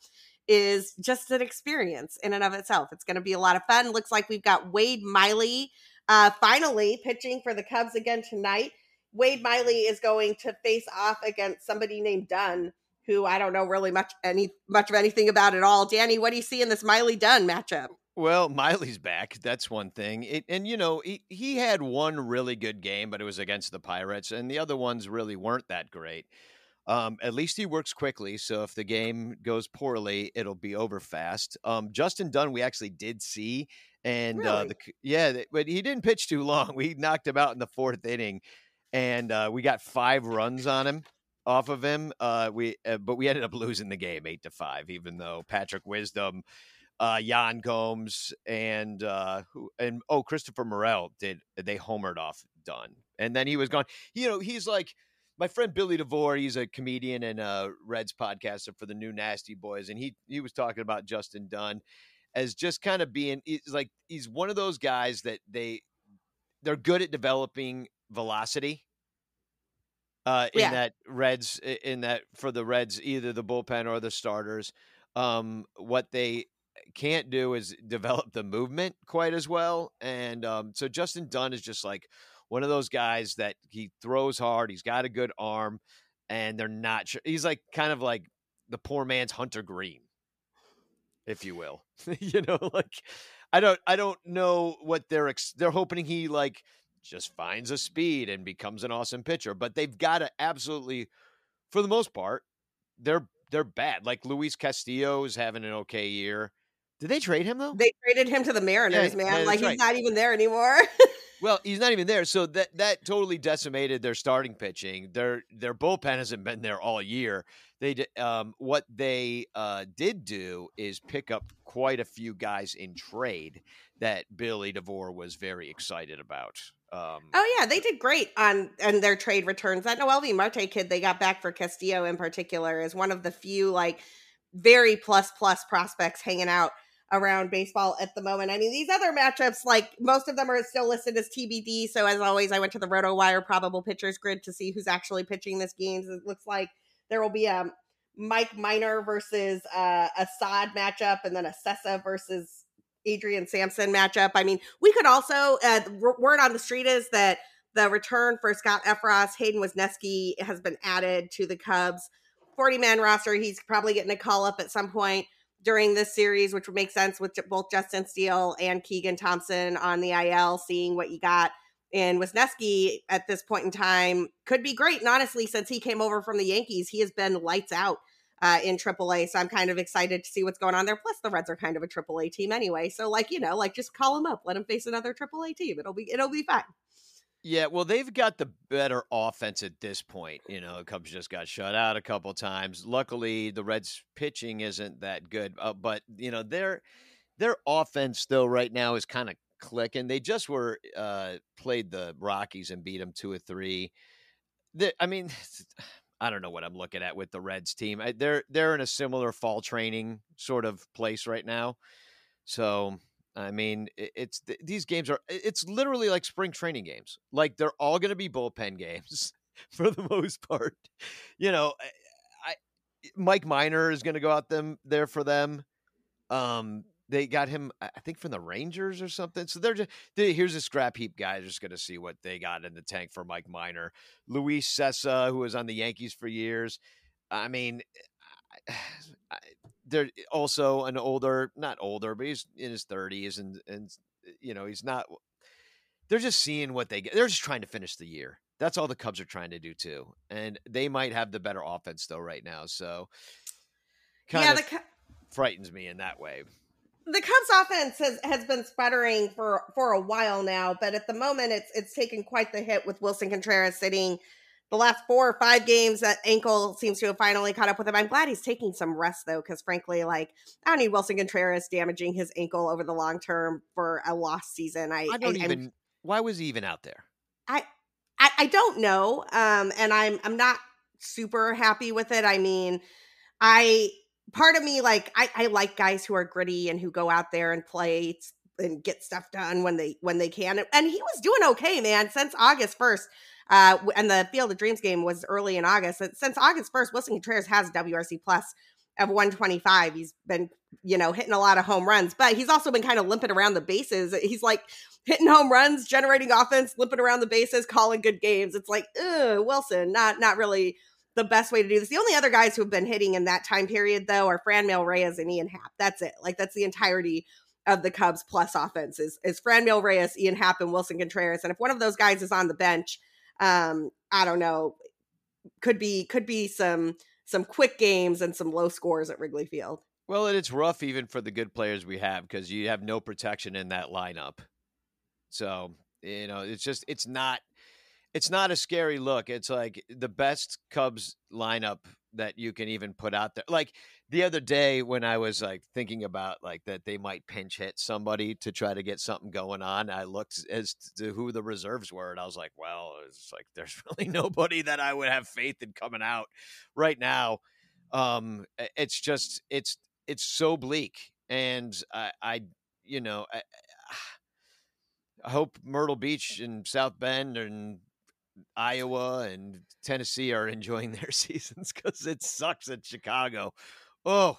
is just an experience in and of itself. It's going to be a lot of fun. Looks like we've got Wade Miley uh, finally pitching for the Cubs again tonight. Wade Miley is going to face off against somebody named Dunn who I don't know really much any much of anything about at all. Danny, what do you see in this Miley Dunn matchup? Well, Miley's back. That's one thing. It, and, you know, he, he had one really good game, but it was against the Pirates, and the other ones really weren't that great. Um, at least he works quickly. So if the game goes poorly, it'll be over fast. Um, Justin Dunn, we actually did see. And really? uh, the, yeah, but he didn't pitch too long. [LAUGHS] We knocked him out in the fourth inning, and uh, we got five runs on him off of him. Uh, we uh, but we ended up [LAUGHS] losing the game eight to five, even though Patrick Wisdom, uh, Yan Gomes, and uh, who and oh Christopher Morel did they homered off Dunn, and then he was gone. You know, he's like my friend Billy DeVore. He's a comedian and a Reds podcaster for the new Nasty Boys, and he he was talking about Justin Dunn as just kind of being he's like he's one of those guys that they they're good at developing velocity uh, in yeah. that Reds in that for the Reds either the bullpen or the starters. Um, what they can't do is develop the movement quite as well, and um, so Justin Dunn is just like one of those guys that he throws hard. He's got a good arm, and they're not sure. He's like kind of like the poor man's Hunter Greene, if you will. [LAUGHS] you know, like I don't I don't know what they're ex- they're hoping he like just finds a speed and becomes an awesome pitcher. But they've got to absolutely, for the most part, they're they're bad. Like Luis Castillo is having an okay year. Did they trade him though? They traded him to the Mariners, yeah, man. Like he's right. not even there anymore. [LAUGHS] well, he's not even there. So that that totally decimated their starting pitching. Their their bullpen hasn't been there all year. They um what they uh did do is pick up quite a few guys in trade that Billy DeVore was very excited about. Um, oh yeah, they did great on on their trade returns. That Noelvi Marte kid they got back for Castillo in particular is one of the few like very plus plus prospects hanging out around baseball at the moment. I mean, these other matchups, like most of them are still listed as TBD. So as always, I went to the RotoWire probable pitchers grid to see who's actually pitching this games. It looks like there will be a Mike Minor versus uh, a Sod matchup, and then a Cessa versus Adrian Sampson matchup. I mean, we could also uh, word on the street is that the return for Scott Effross, Hayden Wesneski has been added to the Cubs 40 man roster. He's probably getting a call up at some point during this series, which would make sense with both Justin Steele and Keegan Thompson on the IL, seeing what you got. And Wesneski at this point in time could be great. And honestly, since he came over from the Yankees, he has been lights out uh, in AAA. So I'm kind of excited to see what's going on there. Plus, the Reds are kind of a AAA team anyway. So like you know, like just call them up, let them face another AAA team. It'll be it'll be fine. Yeah, well, they've got the better offense at this point. You know, Cubs just got shut out a couple times. Luckily, the Reds' pitching isn't that good, uh, but you know their their offense still right now is kind of clicking. They just were uh, played the Rockies and beat them two or three. I mean, [LAUGHS] I don't know what I'm looking at with the Reds team. I, they're they're in a similar fall training sort of place right now. So I mean, it, it's these games are it's literally like spring training games. Like they're all going to be bullpen games [LAUGHS] for the most part. You know, I, I Mike Minor is going to go out them there for them. Um, they got him, I think, from the Rangers or something. So they're just they, here's a scrap heap guy. Just going to see what they got in the tank for Mike Minor, Luis Cessa, who was on the Yankees for years. I mean, eh, I, they're also an older, not older, but he's in his thirties, and and eh, you know he's not. They're just seeing what they get. They're just trying to finish the year. That's all the Cubs are trying to do too, and they might have the better offense though right now. So, yeah, the frightens me in that way the Cubs offense has, has been sputtering for for a while now, but at the moment it's it's taken quite the hit with Willson Contreras sitting the last four or five games that ankle seems to have finally caught up with him. I'm glad he's taking some rest though, because frankly, like I don't need Willson Contreras damaging his ankle over the long term for a lost season. I, I don't I, even. I'm, why was he even out there? I, I I don't know, um, and I'm I'm not super happy with it. I mean, I part of me like I, I like guys who are gritty and who go out there and play and get stuff done when they when they can and he was doing okay man since august 1st uh and the field of dreams game was early in august since august 1st willson contreras has wrc plus of 125 he's been you know hitting a lot of home runs but he's also been kind of limping around the bases he's like hitting home runs generating offense limping around the bases calling good games it's like willson not not really the best way to do this. The only other guys who have been hitting in that time period, though, are Franmil Reyes and Ian Happ. That's it. Like that's the entirety of the Cubs plus offense is, is Franmil Reyes, Ian Happ, and Willson Contreras. And if one of those guys is on the bench, um, I don't know, could be could be some some quick games and some low scores at Wrigley Field. Well, and it's rough even for the good players we have because you have no protection in that lineup. So you know, it's just it's not it's not a scary look. It's like the best Cubs lineup that you can even put out there. Like the other day when I was like thinking about like that they might pinch hit somebody to try to get something going on, I looked as to who the reserves were and I was like, well, it's like [LAUGHS] there's really nobody that I would have faith in coming out right now. Um it's just it's it's so bleak and I I you know I, I hope Myrtle Beach and South Bend and Iowa and Tennessee are enjoying [LAUGHS] their seasons because it sucks at Chicago. Oh,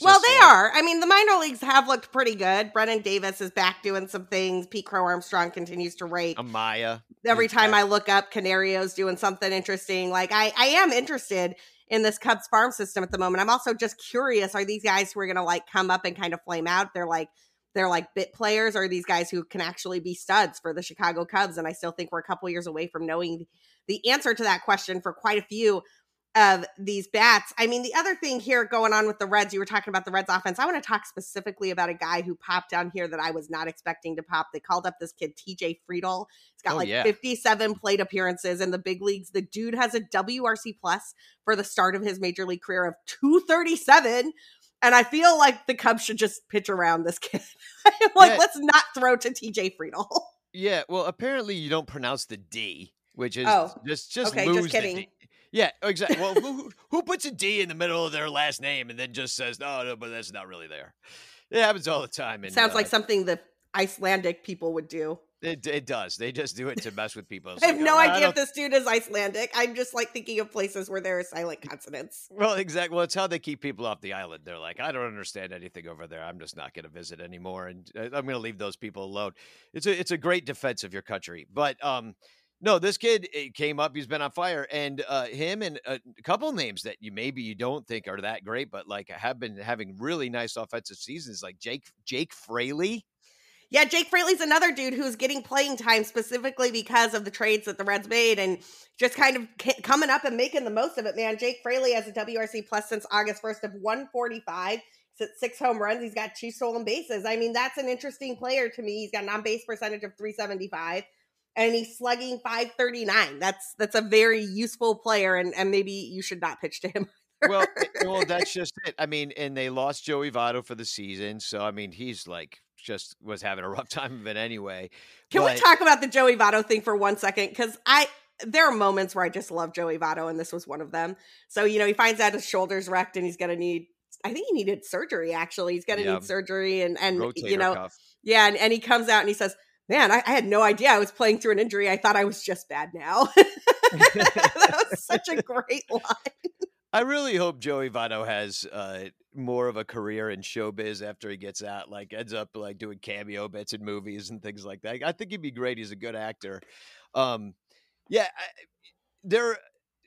well, they so- are. I mean, the minor leagues have looked pretty good. Brennen Davis is back doing some things. Pete Crow Armstrong continues to rake. Amaya. Every time back. I look up, Canario's doing something interesting. Like I, I am interested in this Cubs farm system at the moment. I'm also just curious: Are these guys who are going to like come up and kind of flame out? They're like they're like bit players or these guys who can actually be studs for the Chicago Cubs. And I still think we're a couple years away from knowing the answer to that question for quite a few of these bats. I mean, the other thing here going on with the Reds, you were talking about the Reds offense. I want to talk specifically about a guy who popped down here that I was not expecting to pop. They called up this kid, TJ Friedl. He's got oh, like yeah. 57 plate appearances in the big leagues. The dude has a WRC plus for the start of his major league career of 237 and I feel like the Cubs should just pitch around this kid. [LAUGHS] like, yeah. let's not throw to TJ Friedl. Yeah, well, apparently you don't pronounce the D, which is oh, just just okay, lose just kidding. The D. Yeah, exactly. Well, [LAUGHS] who, who puts a D in the middle of their last name and then just says, "No, no, but that's not really there." It happens all the time. And, Sounds uh, like something the Icelandic people would do. It, it does. They just do it to mess with people. I have like, no oh, idea if this dude is Icelandic. I'm just like thinking of places where there are silent consonants. Well, exactly. Well, it's how they keep people off the island. They're like, I don't understand anything over there. I'm just not going to visit anymore, and uh, I'm going to leave those people alone. It's a it's a great defense of your country, but um, no, this kid came up. He's been on fire, and uh, him and a couple names that you maybe you don't think are that great, but like have been having really nice offensive seasons, like Jake Jake Fraley. Yeah, Jake Fraley's another dude who's getting playing time specifically because of the trades that the Reds made and just kind of coming up and making the most of it, man. Jake Fraley has a WRC plus since August 1st of 145. He's at six home runs. He's got two stolen bases. I mean, that's an interesting player to me. He's got an on base percentage of 375 and he's slugging 539. That's that's a very useful player, and, and maybe you should not pitch to him. well, [LAUGHS] well, that's just it. I mean, and they lost Joey Votto for the season, so I mean, he's like just was having a rough [LAUGHS] time of it anyway. Can but, we talk about the Joey Votto thing for one second? Because I there are moments where I just love Joey Votto, and this was one of them. So you know, he finds out his shoulder's wrecked, and he's gonna need. I think he needed surgery. Actually, he's gonna yeah. need surgery, and and Rotator you know, cuff. yeah, and, and he comes out and he says, man, I, I, had no idea I was playing through an injury. I thought I was just bad now. [LAUGHS] that was such a [LAUGHS] great line. I really hope Joey Votto has uh, more of a career in showbiz after he gets out. Like ends up like doing cameo bits in movies and things like that. I think he'd be great. He's a good actor. Um, yeah, I, their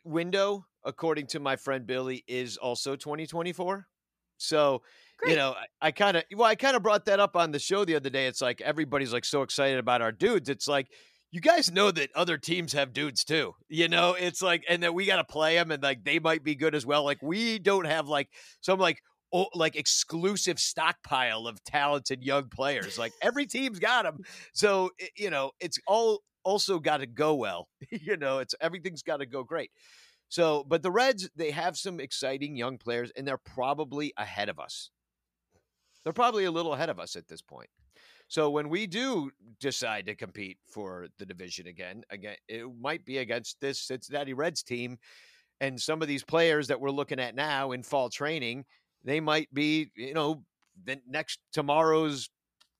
window, according to my friend Billy, is also 2024. So Great. You know, I, I kind of well, I kind of brought that up on the show the other day. It's like everybody's like so excited about our dudes. It's like you guys know that other teams have dudes too. You know, it's like and that we got to play them and like they might be good as well. Like we don't have like some like oh, like exclusive stockpile of talented young players. Like every team's got them. So you know, it's all also got to go well. [LAUGHS] you know, it's everything's got to go great. So, but the Reds, they have some exciting young players, and they're probably ahead of us. They're probably a little ahead of us at this point. So when we do decide to compete for the division again, again, it might be against this Cincinnati Reds team, and some of these players that we're looking at now in fall training, they might be, you know, the next tomorrow's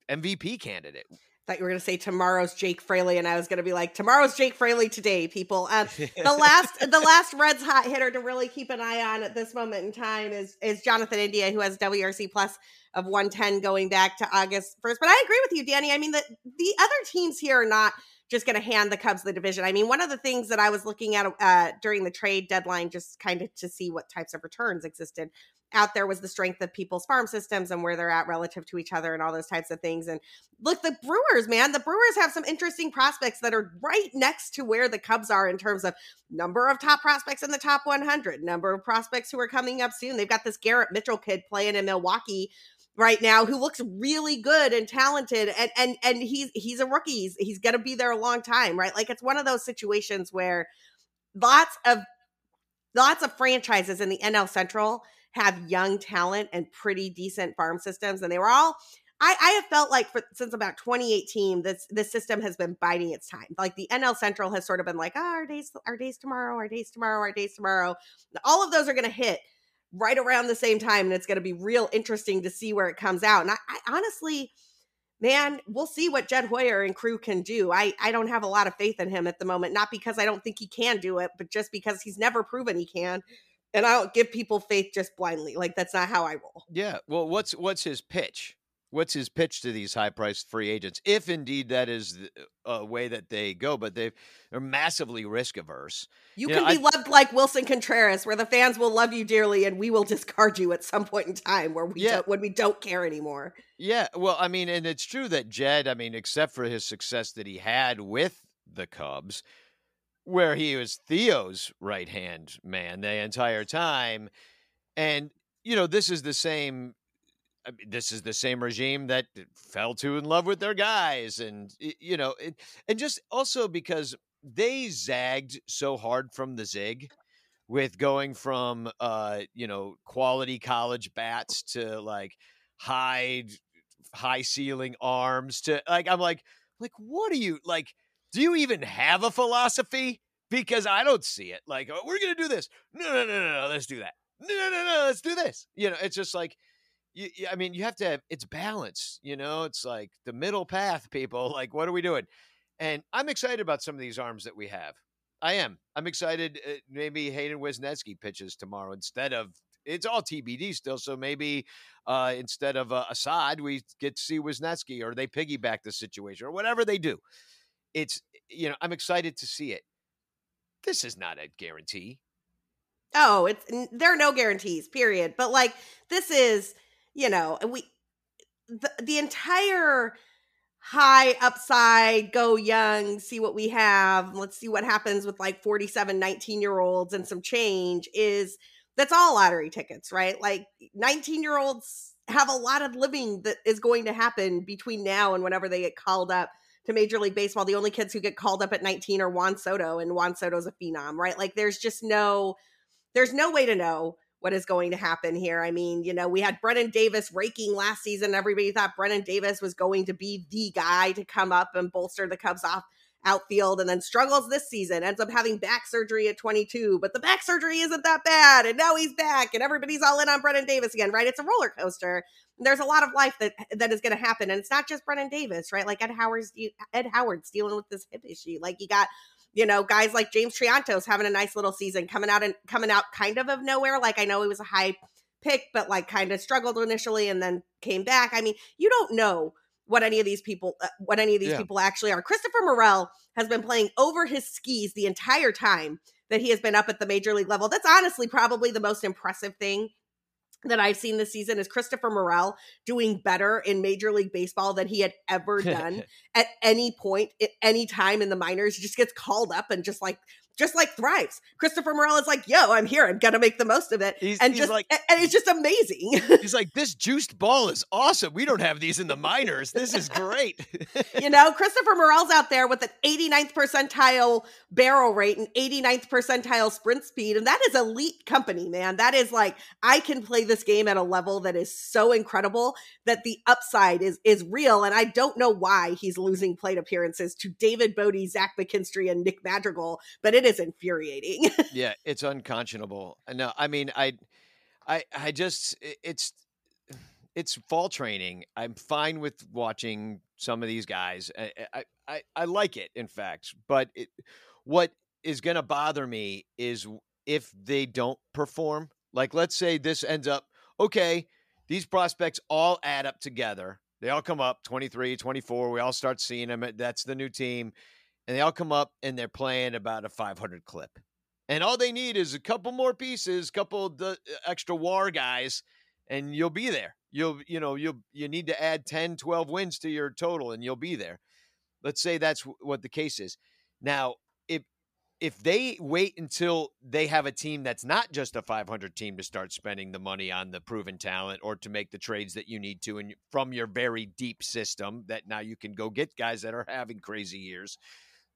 MVP candidate thought you were going to say tomorrow's Jake Fraley, and I was going to be like, tomorrow's Jake Fraley today, people. Um, the [LAUGHS] last, the last Reds hot hitter to really keep an eye on at this moment in time is is Jonathan India, who has WRC plus of 110 going back to August 1st. But I agree with you, Danny. I mean, the the other teams here are not just going to hand the Cubs the division. I mean, one of the things that I was looking at uh, during the trade deadline, just kind of to see what types of returns existed, out there was the strength of people's farm systems and where they're at relative to each other and all those types of things. And look, the Brewers, man, the Brewers have some interesting prospects that are right next to where the Cubs are in terms of number of top prospects in the top 100, number of prospects who are coming up soon. They've got this Garrett Mitchell kid playing in Milwaukee right now who looks really good and talented and and and he's he's a rookie he's, he's going to be there a long time right like it's one of those situations where lots of lots of franchises in the NL Central have young talent and pretty decent farm systems and they were all I, I have felt like for since about 2018 this this system has been biding its time. Like the nl central has sort of been like oh, our days our days tomorrow our days tomorrow our days tomorrow. All of those are going to hit right around the same time and it's going to be real interesting to see where it comes out and I, I honestly man, we'll see what Jed Hoyer and crew can do. I, I don't have a lot of faith in him at the moment, not because I don't think he can do it, but just because he's never proven he can and I don't give people faith just blindly. Like that's not how I roll. Yeah. Well, what's what's his pitch? What's his pitch to these high-priced free agents, if indeed that is a way that they go? But they are massively risk averse. You, you can know, be I, loved like Willson Contreras, where the fans will love you dearly, and we will discard you at some point in time, where we yeah. don't, when we don't care anymore. Yeah. Well, I mean, and it's true that Jed. I mean, except for his success that he had with the Cubs, where he was Theo's right hand man the entire time. And, you know, this is the same. I mean, this is the same regime that fell to in love with their guys, and you know, it, and just also because they zagged so hard from the zig, with going from uh, you know, quality college bats to like high, high ceiling arms to like I'm like, like what are you like? Do you even have a philosophy? Because I don't see it. Like, oh, we're going to do this. No, no, no, no, no. Let's do that. No, no, no, no. Let's do this. You know, it's just like, you, I mean, you have to have, it's balance. You know, it's like the middle path, people. [LAUGHS] Like, what are we doing? And I'm excited about some of these arms that we have. I am. I'm excited. Uh, maybe Hayden Wesneski pitches tomorrow instead of it's all TBD still. So maybe uh, instead of uh, Assad, we get to see Wesneski or they piggyback the situation or whatever they do it's you know i'm excited to see it this is not a guarantee oh it's there are no guarantees period but like this is you know we the, the entire high upside, go young, see what we have. Let's see what happens with like 47, 19 year olds and some change is that's all lottery tickets, right? Like 19 year olds have a lot of living that is going to happen between now and whenever they get called up to Major League Baseball. The only kids who get called up at 19 are Juan Soto, and Juan Soto's a phenom, right? Like there's just no there's no way to know what is going to happen here. I mean, you know, we had Brennen Davis raking last season. Everybody thought Brennen Davis was going to be the guy to come up and bolster the Cubs off outfield and then struggles this season, ends up having back surgery at 22, but the back surgery isn't that bad. And now he's back and everybody's all in on Brennen Davis again, right? It's a roller coaster. There's a lot of life that that is going to happen. And it's not just Brennen Davis, right? Like Ed Howard's Ed Howard's dealing with this hip issue. Like you got you know, guys like James Triantos having a nice little season coming out and coming out kind of of nowhere. Like I know he was a high pick, but like kind of struggled initially and then came back. I mean, you don't know what any of these people uh, what any of these yeah. people actually are. Christopher Morel has been playing over his skis the entire time that he has been up at the major league level. That's honestly probably the most impressive thing that I've seen this season is Christopher Morel doing better in Major League Baseball than he had ever [LAUGHS] done at any point, at any time in the minors. He just gets called up and just like just like thrives. Christopher Morel is like, yo, I'm here. I'm gonna make the most of it. He's, and he's just like, and it's just amazing. [LAUGHS] he's like, this juiced ball is awesome. We don't have these in the minors. This is great. [LAUGHS] you know, Christopher Morel's out there with an 89th percentile barrel rate and 89th percentile sprint speed. And that is elite company, man. That is like, I can play this game at a level that is so incredible that the upside is is real. And I don't know why he's losing plate appearances to David Bote, Zach McKinstry, and Nick Madrigal, but it is infuriating. [LAUGHS] yeah, it's unconscionable. No, I mean, I, I, I just it's [SIGHS] it's fall training. I'm fine with watching some of these guys. I, I, I, I like it, in fact. But it, what is going to bother me is if they don't perform. Like, let's say this ends up okay. These prospects all add up together. They all come up 23, 24. We all start seeing them. That's the new team and they all come up and they're playing about a 500 clip. And all they need is a couple more pieces, couple the uh, extra war guys, and you'll be there. You'll you know you'll you need to add 10, 12 wins to your total, and you'll be there. Let's say that's what the case is. Now, if if they wait until they have a team that's not just a 500 team to start spending the money on the proven talent or to make the trades that you need to and from your very deep system that now you can go get guys that are having crazy years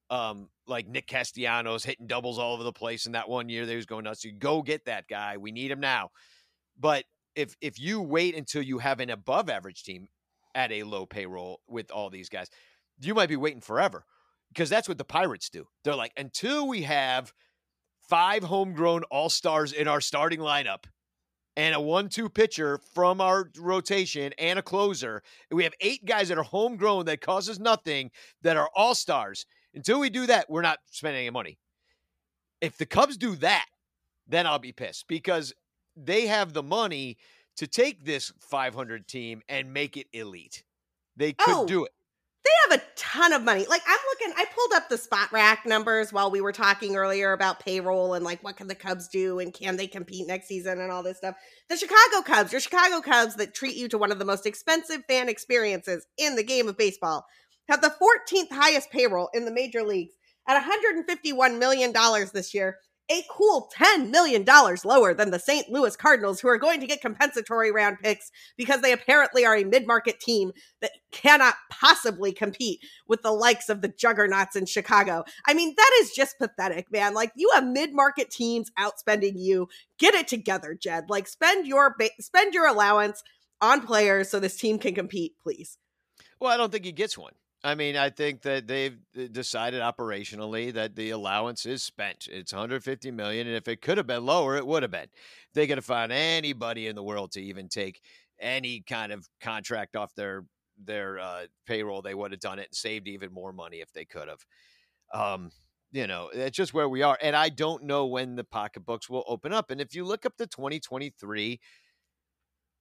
um, like Nick Castellanos hitting doubles all over the place in that one year they was going nuts. You go get that guy. We need him now. But if if you wait until you have an above average team at a low payroll with all these guys, you might be waiting forever. Because that's what the Pirates do. They're like, until we have five homegrown all stars in our starting lineup and a one-two pitcher from our rotation and a closer. We have eight guys that are homegrown that causes nothing that are all stars. Until we do that, we're not spending any money. If the Cubs do that, then I'll be pissed because they have the money to take this 500 team and make it elite. They could oh, do it. They have a ton of money. Like I'm looking, I pulled up the Spotrac numbers while we were talking earlier about payroll and like what can the Cubs do and can they compete next season and all this stuff. The Chicago Cubs, your Chicago Cubs that treat you to one of the most expensive fan experiences in the game of baseball, have the 14th highest payroll in the major leagues at $151 million this year, a cool $10 million lower than the St. Louis Cardinals, who are going to get compensatory round picks because they apparently are a mid market team that cannot possibly compete with the likes of the juggernauts in Chicago. I mean, that is just pathetic, man. Like, you have mid market teams outspending you. Get it together, Jed. Like, spend your, ba- spend your allowance on players so this team can compete, please. Well, I don't think he gets one. I mean, I think that they've uh, decided operationally that the allowance is spent. It's 150 million, and if it could have been lower, it would have been. They could have found anybody in the world to even take any kind of contract off their their uh, payroll. They would have done it and saved even more money if they could have. Um, you know, it's just where we are, and I don't know when the pocketbooks will open up. And if you look up the 2023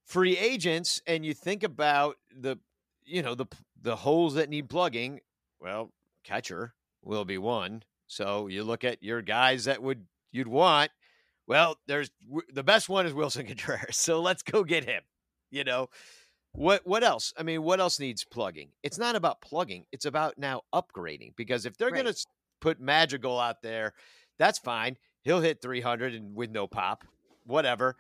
free agents and you think about the you know the the holes that need plugging. Well, catcher will be one. So you look at your guys that would you'd want. Well, there's the best one is Willson [LAUGHS] Contreras. So let's go get him. You know, What what else? I mean, what else needs plugging? It's not about plugging. It's about now upgrading because if they're Right. going to put Madrigal out there, that's fine. He'll hit 300 and with no pop, whatever.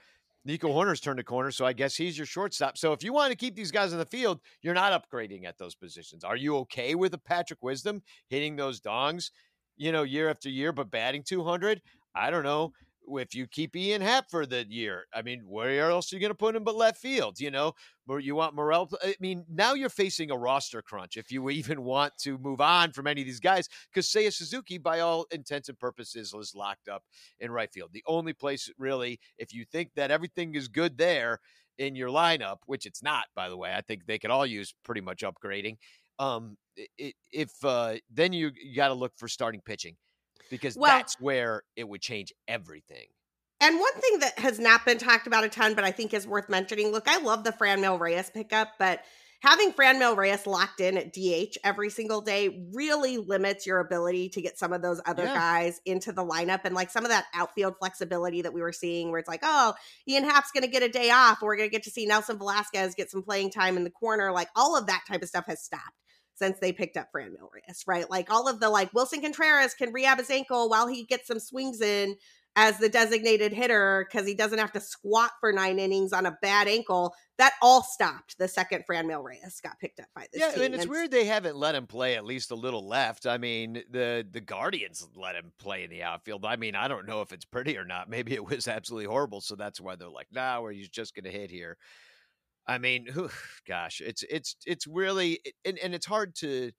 Nico Hoerner's turned a corner, so I guess he's your shortstop. So if you want to keep these guys on the field, you're not upgrading at those positions. Are you okay with a Patrick Wisdom hitting those dongs, you know, year after year, but batting 200? I don't know. If you keep Ian Happ for the year, I mean, where else are you going to put him but left field? You know, you want Morel? I mean, now you're facing a roster crunch if you [LAUGHS] even want to move on from any of these guys because Seiya Suzuki, by all intents and purposes, is locked up in right field. The only place, really, if you think that everything is good there in your lineup, which it's not, by the way, I think they could all use pretty much upgrading. Um, if uh, then you, you got to look for starting pitching because Well- that's where it would change everything. And one thing that has not been talked about a ton, but I think is worth mentioning. Look, I love the Fran Franmil Reyes pickup, but having Fran Franmil Reyes locked in at DH every single day really limits your ability to get some of those other Yeah. guys into the lineup and like some of that outfield flexibility that we were seeing, where it's like, oh, Ian Happ's going to get a day off, we're going to get to see Nelson Velázquez get some playing time in the corner. Like all of that type of stuff has stopped since they picked up Franmil Reyes, right? Like all of the like Willson Contreras can rehab his ankle while he gets some swings in as the designated hitter because he doesn't have to squat for nine innings on a bad ankle. That all stopped the second Franmil Reyes got picked up by this Yeah, team. and it's weird they haven't let him play at least a little left. I mean, the the Guardians let him play in the outfield. I mean, I don't know if it's pretty or not. Maybe it was absolutely horrible, so that's why they're like, "Nah, where he's just going to hit here." I mean, whew, gosh, it's it's it's really and, and it's hard to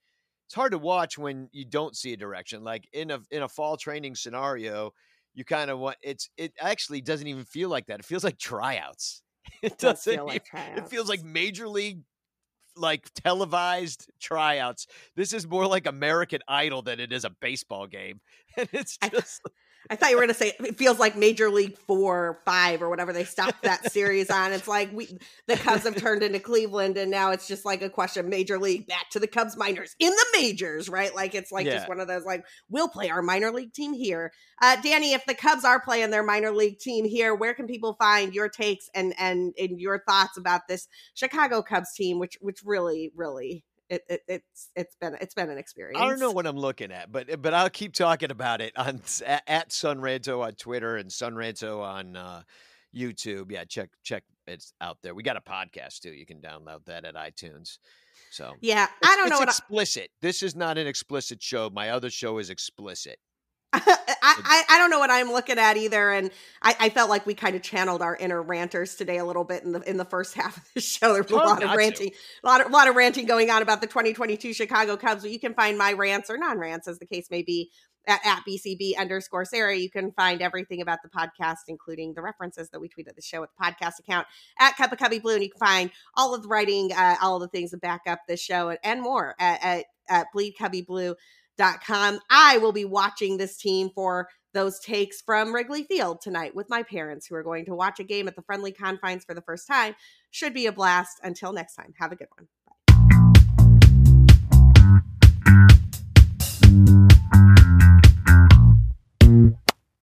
it's hard to watch when you don't see a direction. Like in a in a fall training scenario, you kind of want it's it actually doesn't even feel like that. It feels like tryouts. [LAUGHS] It does doesn't. feel like even- it feels like major league like televised tryouts. This is more like American Idol than it is a baseball game. [LAUGHS] And it's just I thought you were going to say it feels like Major League Four or Five or whatever they stopped that series on. It's like we the Cubs have turned into Cleveland, and now it's just like a question: Major League back to the Cubs minors in the majors, right? Like it's like Yeah. just one of those like we'll play our minor league team here. Uh, Danny, if the Cubs are playing their minor league team here, where can people find your takes and and and your thoughts about this Chicago Cubs team, which which really really it, it it's it's been it's been an experience. I don't know what I'm looking at, but but I'll keep talking about it on at, at Sunranto on Twitter and Sunranto on uh, YouTube. Yeah, check check it's out there. We got a podcast too. You can download that at iTunes. So Yeah, I don't know it's what I, explicit. This is not an explicit show. My other show is explicit. [LAUGHS] I, I, I don't know what I'm looking at either, and I, I felt like we kind of channeled our inner ranters today a little bit in the in the first [LAUGHS] half of the show. There was a lot of ranting, a lot of lot of ranting going on about the 2022 Chicago Cubs. But you can find my rants or non rants, as the case may be, at, at BCB underscore Sarah. You can find everything about the podcast, including the references that we tweeted at the show at the podcast account at Cup of Cubby Blue, and you can find all of the writing, uh, all of the things that back up this show, and, and more at, at, at bleedcubbieblue.com. I will be watching this team for those takes from Wrigley Field tonight with my parents who are going to watch a game at the friendly confines for the first time. Should be a blast. Until next time, have a good one.